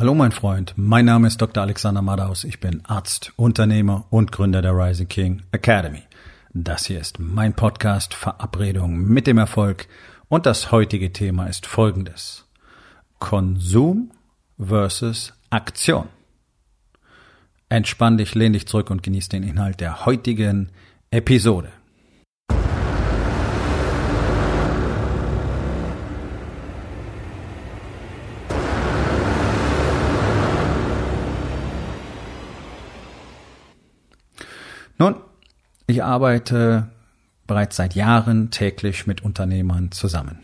Hallo mein Freund, mein Name ist Dr. Alexander Madaus, ich bin Arzt, Unternehmer und Gründer der Rising King Academy. Das hier ist mein Podcast Verabredung mit dem Erfolg und das heutige Thema ist folgendes. Konsum versus Aktion. Entspann dich, lehn dich zurück und genieß den Inhalt der heutigen Episode. Ich arbeite bereits seit Jahren täglich mit Unternehmern zusammen.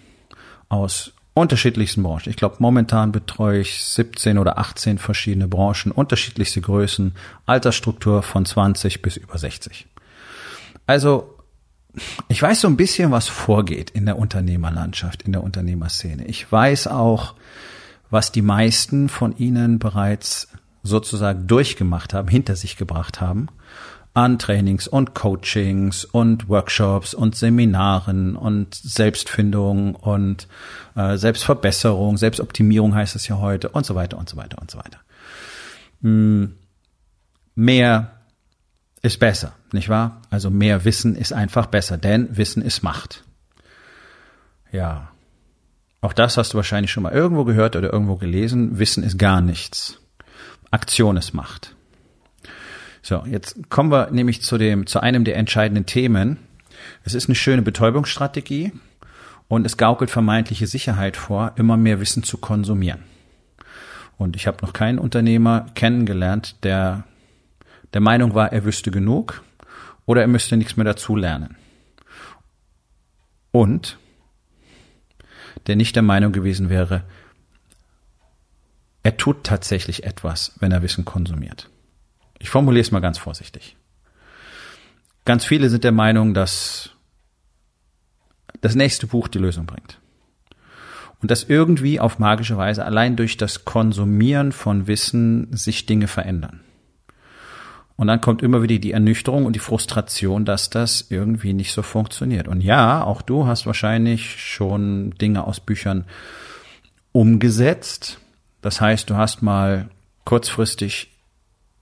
Aus unterschiedlichsten Branchen. Ich glaube, momentan betreue ich 17 oder 18 verschiedene Branchen, unterschiedlichste Größen, Altersstruktur von 20 bis über 60. Also, ich weiß so ein bisschen, was vorgeht in der Unternehmerlandschaft, in der Unternehmerszene. Ich weiß auch, was die meisten von Ihnen bereits sozusagen durchgemacht haben, hinter sich gebracht haben an Trainings und Coachings und Workshops und Seminaren und Selbstfindung und äh, Selbstverbesserung, Selbstoptimierung heißt es ja heute und so weiter und so weiter und so weiter. Hm, mehr ist besser, nicht wahr? Also mehr Wissen ist einfach besser, denn Wissen ist Macht. Ja. Auch das hast du wahrscheinlich schon mal irgendwo gehört oder irgendwo gelesen. Wissen ist gar nichts. Aktion ist Macht. So, jetzt kommen wir nämlich zu dem, zu einem der entscheidenden Themen. Es ist eine schöne Betäubungsstrategie und es gaukelt vermeintliche Sicherheit vor, immer mehr Wissen zu konsumieren. Und ich habe noch keinen Unternehmer kennengelernt, der der Meinung war, er wüsste genug oder er müsste nichts mehr dazu lernen. Und der nicht der Meinung gewesen wäre, er tut tatsächlich etwas, wenn er Wissen konsumiert. Ich formuliere es mal ganz vorsichtig. Ganz viele sind der Meinung, dass das nächste Buch die Lösung bringt. Und dass irgendwie auf magische Weise allein durch das Konsumieren von Wissen sich Dinge verändern. Und dann kommt immer wieder die Ernüchterung und die Frustration, dass das irgendwie nicht so funktioniert. Und ja, auch du hast wahrscheinlich schon Dinge aus Büchern umgesetzt. Das heißt, du hast mal kurzfristig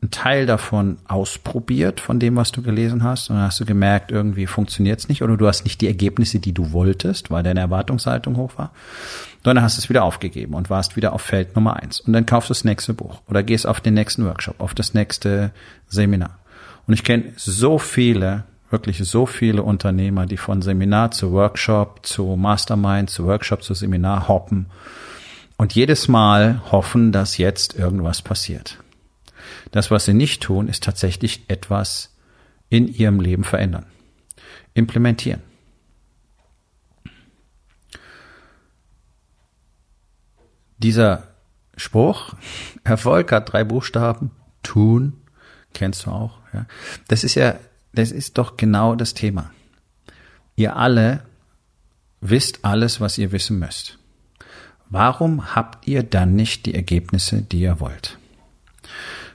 einen Teil davon ausprobiert, von dem, was du gelesen hast, und dann hast du gemerkt, irgendwie funktioniert es nicht oder du hast nicht die Ergebnisse, die du wolltest, weil deine Erwartungshaltung hoch war. Dann hast du es wieder aufgegeben und warst wieder auf Feld Nummer eins. Und dann kaufst du das nächste Buch oder gehst auf den nächsten Workshop, auf das nächste Seminar. Und ich kenne so viele, wirklich so viele Unternehmer, die von Seminar zu Workshop, zu Mastermind, zu Workshop, zu Seminar hoppen und jedes Mal hoffen, dass jetzt irgendwas passiert. Das, was sie nicht tun, ist tatsächlich etwas in ihrem Leben verändern. Implementieren. Dieser Spruch, Erfolg hat drei Buchstaben, tun, kennst du auch, ja. Das ist ja, das ist doch genau das Thema. Ihr alle wisst alles, was ihr wissen müsst. Warum habt ihr dann nicht die Ergebnisse, die ihr wollt?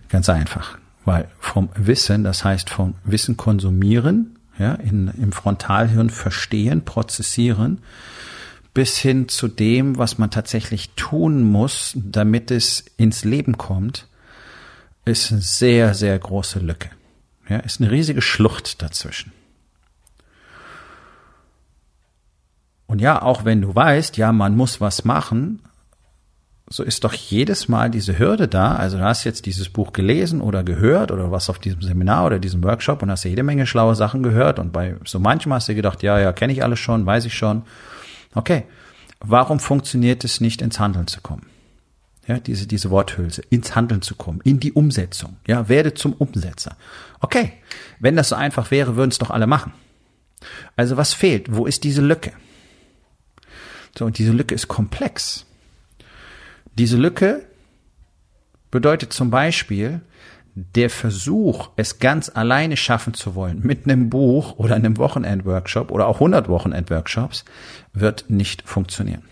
Ganz einfach. Weil vom Wissen, das heißt vom Wissen konsumieren, ja, in, im Frontalhirn verstehen, prozessieren, bis hin zu dem, was man tatsächlich tun muss, damit es ins Leben kommt, ist eine sehr, sehr große Lücke. Ja, ist eine riesige Schlucht dazwischen. Und ja, auch wenn du weißt, ja, man muss was machen, so ist doch jedes Mal diese Hürde da. Also du hast jetzt dieses Buch gelesen oder gehört oder was auf diesem Seminar oder diesem Workshop und hast jede Menge schlaue Sachen gehört und bei so manchmal hast du gedacht, ja, ja, kenne ich alles schon, weiß ich schon. Okay, warum funktioniert es nicht ins Handeln zu kommen? Ja, diese, diese Worthülse, ins Handeln zu kommen, in die Umsetzung. Ja, werde zum Umsetzer. Okay, wenn das so einfach wäre, würden es doch alle machen. Also was fehlt? Wo ist diese Lücke? So, und diese Lücke ist komplex. Diese Lücke bedeutet zum Beispiel, der Versuch, es ganz alleine schaffen zu wollen, mit einem Buch oder einem Wochenendworkshop oder auch 100 Wochenendworkshops, wird nicht funktionieren.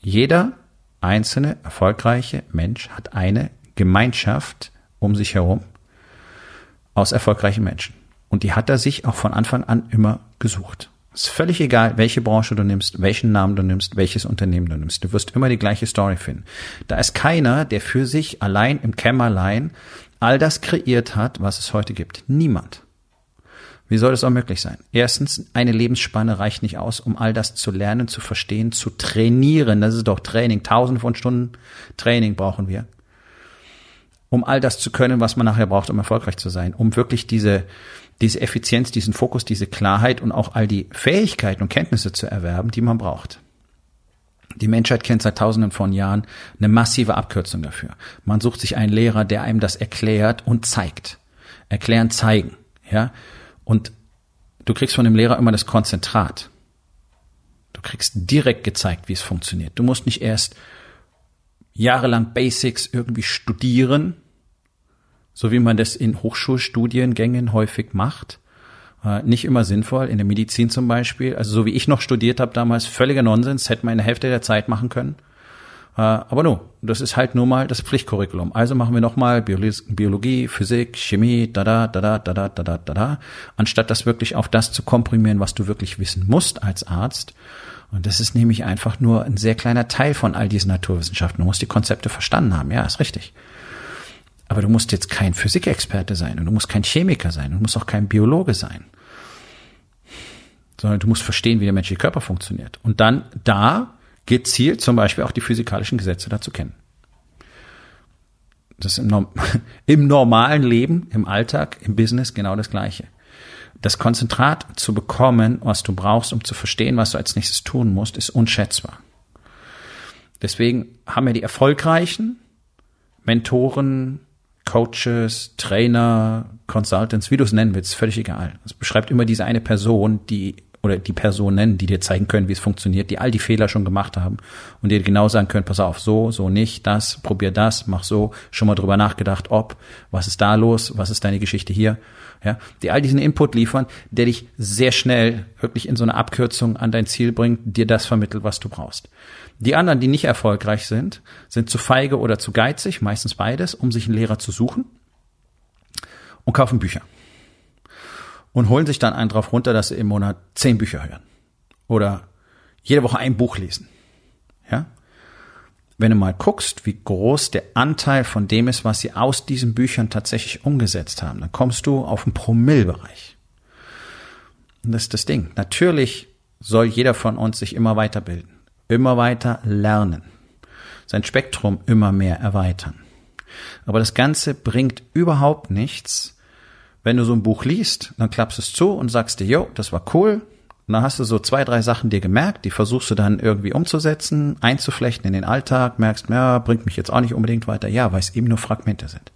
Jeder einzelne erfolgreiche Mensch hat eine Gemeinschaft um sich herum aus erfolgreichen Menschen. Und die hat er sich auch von Anfang an immer gesucht. Es ist völlig egal, welche Branche du nimmst, welchen Namen du nimmst, welches Unternehmen du nimmst. Du wirst immer die gleiche Story finden. Da ist keiner, der für sich allein im Kämmerlein all das kreiert hat, was es heute gibt. Niemand. Wie soll das auch möglich sein? Erstens, eine Lebensspanne reicht nicht aus, um all das zu lernen, zu verstehen, zu trainieren. Das ist doch Training. Tausende von Stunden Training brauchen wir. Um all das zu können, was man nachher braucht, um erfolgreich zu sein. Um wirklich diese, diese Effizienz, diesen Fokus, diese Klarheit und auch all die Fähigkeiten und Kenntnisse zu erwerben, die man braucht. Die Menschheit kennt seit tausenden von Jahren eine massive Abkürzung dafür. Man sucht sich einen Lehrer, der einem das erklärt und zeigt. Erklären, zeigen, ja. Und du kriegst von dem Lehrer immer das Konzentrat. Du kriegst direkt gezeigt, wie es funktioniert. Du musst nicht erst jahrelang Basics irgendwie studieren, so wie man das in Hochschulstudiengängen häufig macht. Äh, nicht immer sinnvoll, in der Medizin zum Beispiel. Also so wie ich noch studiert habe damals, völliger Nonsens, hätte man in der Hälfte der Zeit machen können. Äh, aber no, das ist halt nur mal das Pflichtcurriculum. Also machen wir nochmal Biologie, Physik, Chemie, da da, da da, da da, da da, da da, anstatt das wirklich auf das zu komprimieren, was du wirklich wissen musst als Arzt. Und das ist nämlich einfach nur ein sehr kleiner Teil von all diesen Naturwissenschaften. Du musst die Konzepte verstanden haben, ja, ist richtig. Aber du musst jetzt kein Physikexperte sein und du musst kein Chemiker sein und du musst auch kein Biologe sein. Sondern du musst verstehen, wie der menschliche Körper funktioniert. Und dann da gezielt zum Beispiel auch die physikalischen Gesetze dazu kennen. Das ist im, im normalen Leben, im Alltag, im Business genau das Gleiche. Das Konzentrat zu bekommen, was du brauchst, um zu verstehen, was du als nächstes tun musst, ist unschätzbar. Deswegen haben wir die erfolgreichen Mentoren, Coaches, Trainer, Consultants, wie du es nennen willst, völlig egal. Es beschreibt immer diese eine Person, die oder die Personen, die dir zeigen können, wie es funktioniert, die all die Fehler schon gemacht haben und dir genau sagen können, pass auf, so, so nicht, das, probier das, mach so, schon mal drüber nachgedacht, ob, was ist da los, was ist deine Geschichte hier, ja, die all diesen Input liefern, der dich sehr schnell wirklich in so eine Abkürzung an dein Ziel bringt, dir das vermittelt, was du brauchst. Die anderen, die nicht erfolgreich sind, sind zu feige oder zu geizig, meistens beides, um sich einen Lehrer zu suchen und kaufen Bücher. Und holen sich dann einen drauf runter, dass sie im Monat zehn Bücher hören. Oder jede Woche ein Buch lesen. Ja? Wenn du mal guckst, wie groß der Anteil von dem ist, was sie aus diesen Büchern tatsächlich umgesetzt haben, dann kommst du auf den Promillbereich. Und das ist das Ding. Natürlich soll jeder von uns sich immer weiterbilden immer weiter lernen, sein Spektrum immer mehr erweitern. Aber das Ganze bringt überhaupt nichts, wenn du so ein Buch liest, dann klappst es zu und sagst dir, jo, das war cool. Und dann hast du so zwei, drei Sachen dir gemerkt, die versuchst du dann irgendwie umzusetzen, einzuflechten in den Alltag, merkst, ja, bringt mich jetzt auch nicht unbedingt weiter. Ja, weil es eben nur Fragmente sind.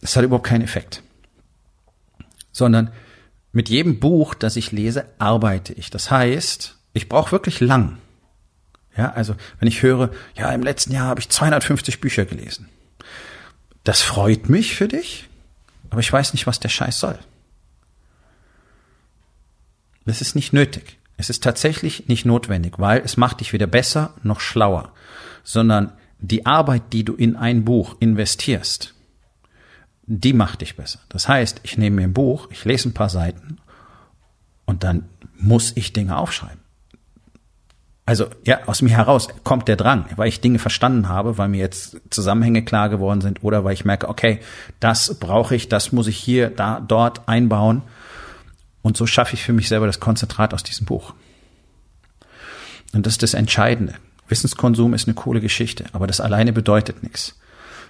Es hat überhaupt keinen Effekt. Sondern mit jedem Buch, das ich lese, arbeite ich. Das heißt, ich brauche wirklich lang. Ja, also wenn ich höre, ja, im letzten Jahr habe ich 250 Bücher gelesen. Das freut mich für dich, aber ich weiß nicht, was der Scheiß soll. Das ist nicht nötig. Es ist tatsächlich nicht notwendig, weil es macht dich weder besser noch schlauer, sondern die Arbeit, die du in ein Buch investierst, die macht dich besser. Das heißt, ich nehme mir ein Buch, ich lese ein paar Seiten und dann muss ich Dinge aufschreiben also ja, aus mir heraus kommt der Drang, weil ich Dinge verstanden habe, weil mir jetzt Zusammenhänge klar geworden sind oder weil ich merke, okay, das brauche ich, das muss ich hier, da, dort einbauen. Und so schaffe ich für mich selber das Konzentrat aus diesem Buch. Und das ist das Entscheidende. Wissenskonsum ist eine coole Geschichte, aber das alleine bedeutet nichts.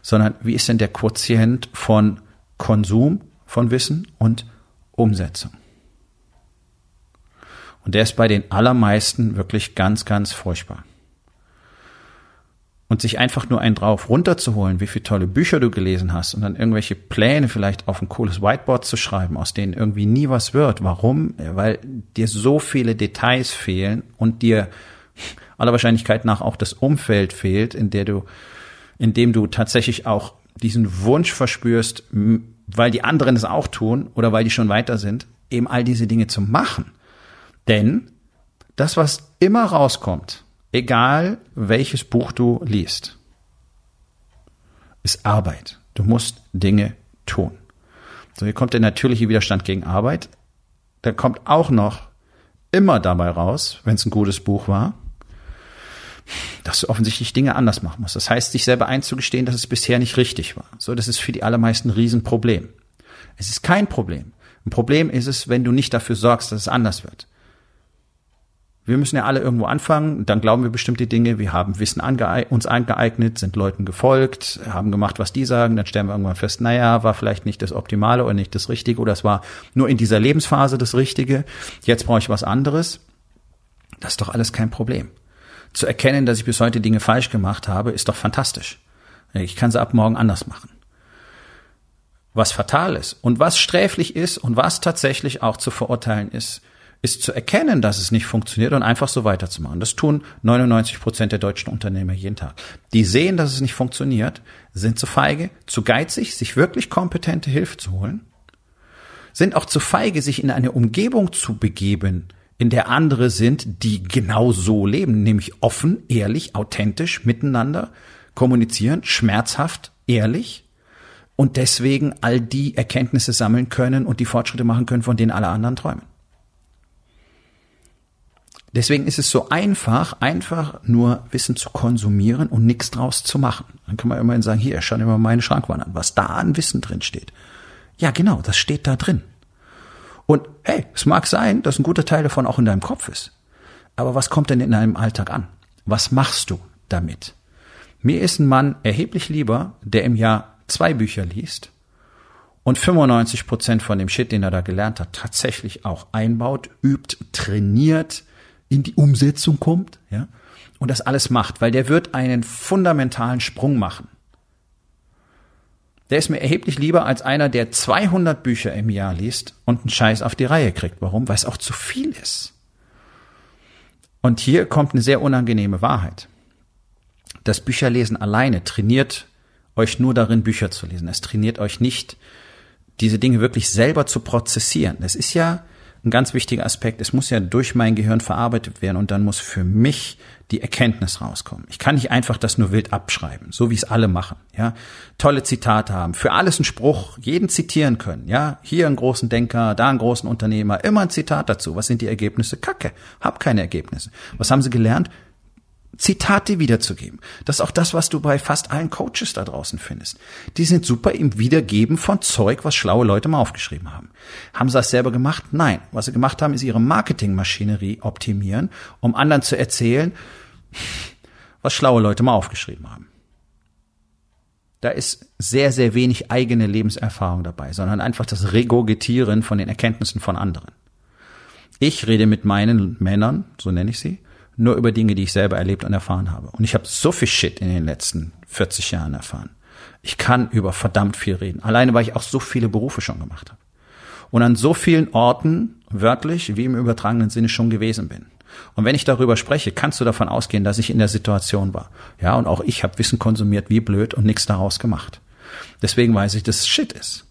Sondern wie ist denn der Quotient von Konsum von Wissen und Umsetzung? Und der ist bei den allermeisten wirklich ganz, ganz furchtbar. Und sich einfach nur einen drauf runterzuholen, wie viele tolle Bücher du gelesen hast und dann irgendwelche Pläne vielleicht auf ein cooles Whiteboard zu schreiben, aus denen irgendwie nie was wird. Warum? Weil dir so viele Details fehlen und dir aller Wahrscheinlichkeit nach auch das Umfeld fehlt, in der du, in dem du tatsächlich auch diesen Wunsch verspürst, weil die anderen es auch tun oder weil die schon weiter sind, eben all diese Dinge zu machen. Denn das, was immer rauskommt, egal welches Buch du liest, ist Arbeit. Du musst Dinge tun. So, hier kommt der natürliche Widerstand gegen Arbeit. Da kommt auch noch immer dabei raus, wenn es ein gutes Buch war, dass du offensichtlich Dinge anders machen musst. Das heißt, sich selber einzugestehen, dass es bisher nicht richtig war. So, das ist für die allermeisten ein Riesenproblem. Es ist kein Problem. Ein Problem ist es, wenn du nicht dafür sorgst, dass es anders wird. Wir müssen ja alle irgendwo anfangen, dann glauben wir bestimmte Dinge, wir haben Wissen angeeignet, uns angeeignet, sind Leuten gefolgt, haben gemacht, was die sagen, dann stellen wir irgendwann fest, naja, war vielleicht nicht das Optimale oder nicht das Richtige oder es war nur in dieser Lebensphase das Richtige, jetzt brauche ich was anderes. Das ist doch alles kein Problem. Zu erkennen, dass ich bis heute Dinge falsch gemacht habe, ist doch fantastisch. Ich kann sie ab morgen anders machen. Was fatal ist und was sträflich ist und was tatsächlich auch zu verurteilen ist, ist zu erkennen, dass es nicht funktioniert und einfach so weiterzumachen. Das tun 99 Prozent der deutschen Unternehmer jeden Tag. Die sehen, dass es nicht funktioniert, sind zu feige, zu geizig, sich wirklich kompetente Hilfe zu holen, sind auch zu feige, sich in eine Umgebung zu begeben, in der andere sind, die genau so leben, nämlich offen, ehrlich, authentisch miteinander kommunizieren, schmerzhaft, ehrlich und deswegen all die Erkenntnisse sammeln können und die Fortschritte machen können, von denen alle anderen träumen. Deswegen ist es so einfach, einfach nur Wissen zu konsumieren und nichts draus zu machen. Dann kann man immerhin sagen, hier, schau dir mal meine Schrankwand an, was da an Wissen drin steht. Ja, genau, das steht da drin. Und hey, es mag sein, dass ein guter Teil davon auch in deinem Kopf ist. Aber was kommt denn in deinem Alltag an? Was machst du damit? Mir ist ein Mann erheblich lieber, der im Jahr zwei Bücher liest und 95 Prozent von dem Shit, den er da gelernt hat, tatsächlich auch einbaut, übt, trainiert, in die Umsetzung kommt, ja, und das alles macht, weil der wird einen fundamentalen Sprung machen. Der ist mir erheblich lieber als einer, der 200 Bücher im Jahr liest und einen Scheiß auf die Reihe kriegt. Warum? Weil es auch zu viel ist. Und hier kommt eine sehr unangenehme Wahrheit. Das Bücherlesen alleine trainiert euch nur darin, Bücher zu lesen. Es trainiert euch nicht, diese Dinge wirklich selber zu prozessieren. Es ist ja ein ganz wichtiger Aspekt. Es muss ja durch mein Gehirn verarbeitet werden und dann muss für mich die Erkenntnis rauskommen. Ich kann nicht einfach das nur wild abschreiben, so wie es alle machen. Ja, tolle Zitate haben, für alles einen Spruch, jeden zitieren können. Ja, hier einen großen Denker, da einen großen Unternehmer, immer ein Zitat dazu. Was sind die Ergebnisse? Kacke, hab keine Ergebnisse. Was haben sie gelernt? Zitate wiederzugeben. Das ist auch das, was du bei fast allen Coaches da draußen findest. Die sind super im Wiedergeben von Zeug, was schlaue Leute mal aufgeschrieben haben. Haben sie das selber gemacht? Nein. Was sie gemacht haben, ist ihre Marketingmaschinerie optimieren, um anderen zu erzählen, was schlaue Leute mal aufgeschrieben haben. Da ist sehr, sehr wenig eigene Lebenserfahrung dabei, sondern einfach das Regurgitieren von den Erkenntnissen von anderen. Ich rede mit meinen Männern, so nenne ich sie, nur über Dinge, die ich selber erlebt und erfahren habe. Und ich habe so viel Shit in den letzten 40 Jahren erfahren. Ich kann über verdammt viel reden. Alleine, weil ich auch so viele Berufe schon gemacht habe. Und an so vielen Orten, wörtlich wie im übertragenen Sinne, schon gewesen bin. Und wenn ich darüber spreche, kannst du davon ausgehen, dass ich in der Situation war. Ja, und auch ich habe Wissen konsumiert wie blöd und nichts daraus gemacht. Deswegen weiß ich, dass es Shit ist.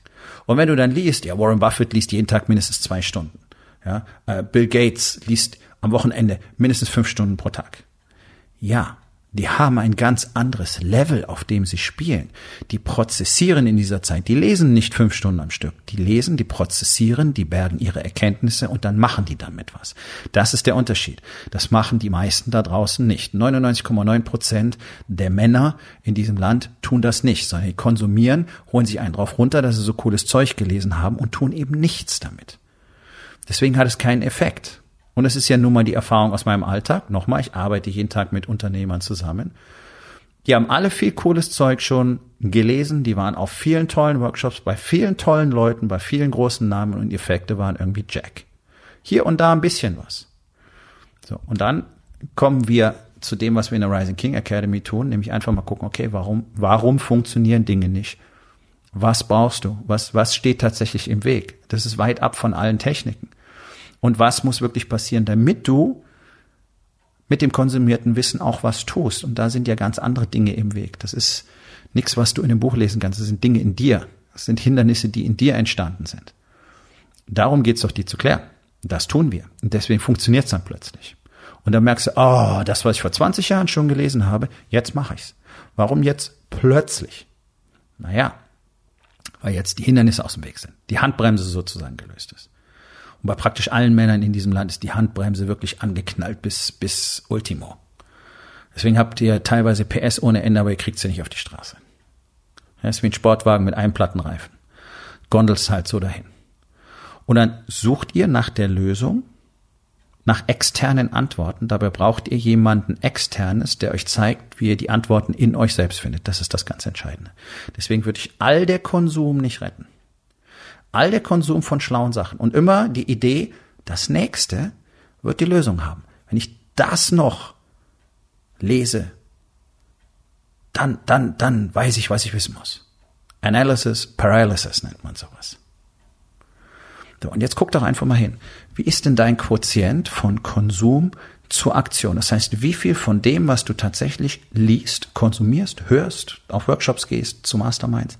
Und wenn du dann liest, ja, Warren Buffett liest jeden Tag mindestens zwei Stunden. Ja, äh, Bill Gates liest am Wochenende mindestens fünf Stunden pro Tag. Ja, die haben ein ganz anderes Level, auf dem sie spielen. Die prozessieren in dieser Zeit. Die lesen nicht fünf Stunden am Stück. Die lesen, die prozessieren, die bergen ihre Erkenntnisse und dann machen die damit was. Das ist der Unterschied. Das machen die meisten da draußen nicht. 99,9 Prozent der Männer in diesem Land tun das nicht, sondern die konsumieren, holen sich einen drauf runter, dass sie so cooles Zeug gelesen haben und tun eben nichts damit. Deswegen hat es keinen Effekt. Und es ist ja nun mal die Erfahrung aus meinem Alltag. Nochmal, ich arbeite jeden Tag mit Unternehmern zusammen. Die haben alle viel cooles Zeug schon gelesen. Die waren auf vielen tollen Workshops, bei vielen tollen Leuten, bei vielen großen Namen und die Effekte waren irgendwie Jack. Hier und da ein bisschen was. So. Und dann kommen wir zu dem, was wir in der Rising King Academy tun, nämlich einfach mal gucken, okay, warum, warum funktionieren Dinge nicht? Was brauchst du? Was, was steht tatsächlich im Weg? Das ist weit ab von allen Techniken und was muss wirklich passieren, damit du mit dem konsumierten Wissen auch was tust. Und da sind ja ganz andere Dinge im Weg. Das ist nichts, was du in dem Buch lesen kannst. Das sind Dinge in dir. Das sind Hindernisse, die in dir entstanden sind. Darum geht's doch, die zu klären. Das tun wir. Und deswegen funktioniert's dann plötzlich. Und dann merkst du, oh, das, was ich vor 20 Jahren schon gelesen habe, jetzt mache ich's. Warum jetzt plötzlich? Naja, weil jetzt die Hindernisse aus dem Weg sind. Die Handbremse sozusagen gelöst ist. Bei praktisch allen Männern in diesem Land ist die Handbremse wirklich angeknallt bis, bis Ultimo. Deswegen habt ihr teilweise PS ohne Ende, aber ihr kriegt sie nicht auf die Straße. Das ist wie ein Sportwagen mit einem Plattenreifen. Gondels halt so dahin. Und dann sucht ihr nach der Lösung, nach externen Antworten. Dabei braucht ihr jemanden externes, der euch zeigt, wie ihr die Antworten in euch selbst findet. Das ist das ganz Entscheidende. Deswegen würde ich all der Konsum nicht retten. All der Konsum von schlauen Sachen und immer die Idee, das nächste wird die Lösung haben. Wenn ich das noch lese, dann, dann, dann weiß ich, was ich wissen muss. Analysis Paralysis nennt man sowas. So, und jetzt guck doch einfach mal hin. Wie ist denn dein Quotient von Konsum zur Aktion? Das heißt, wie viel von dem, was du tatsächlich liest, konsumierst, hörst, auf Workshops gehst, zu Masterminds,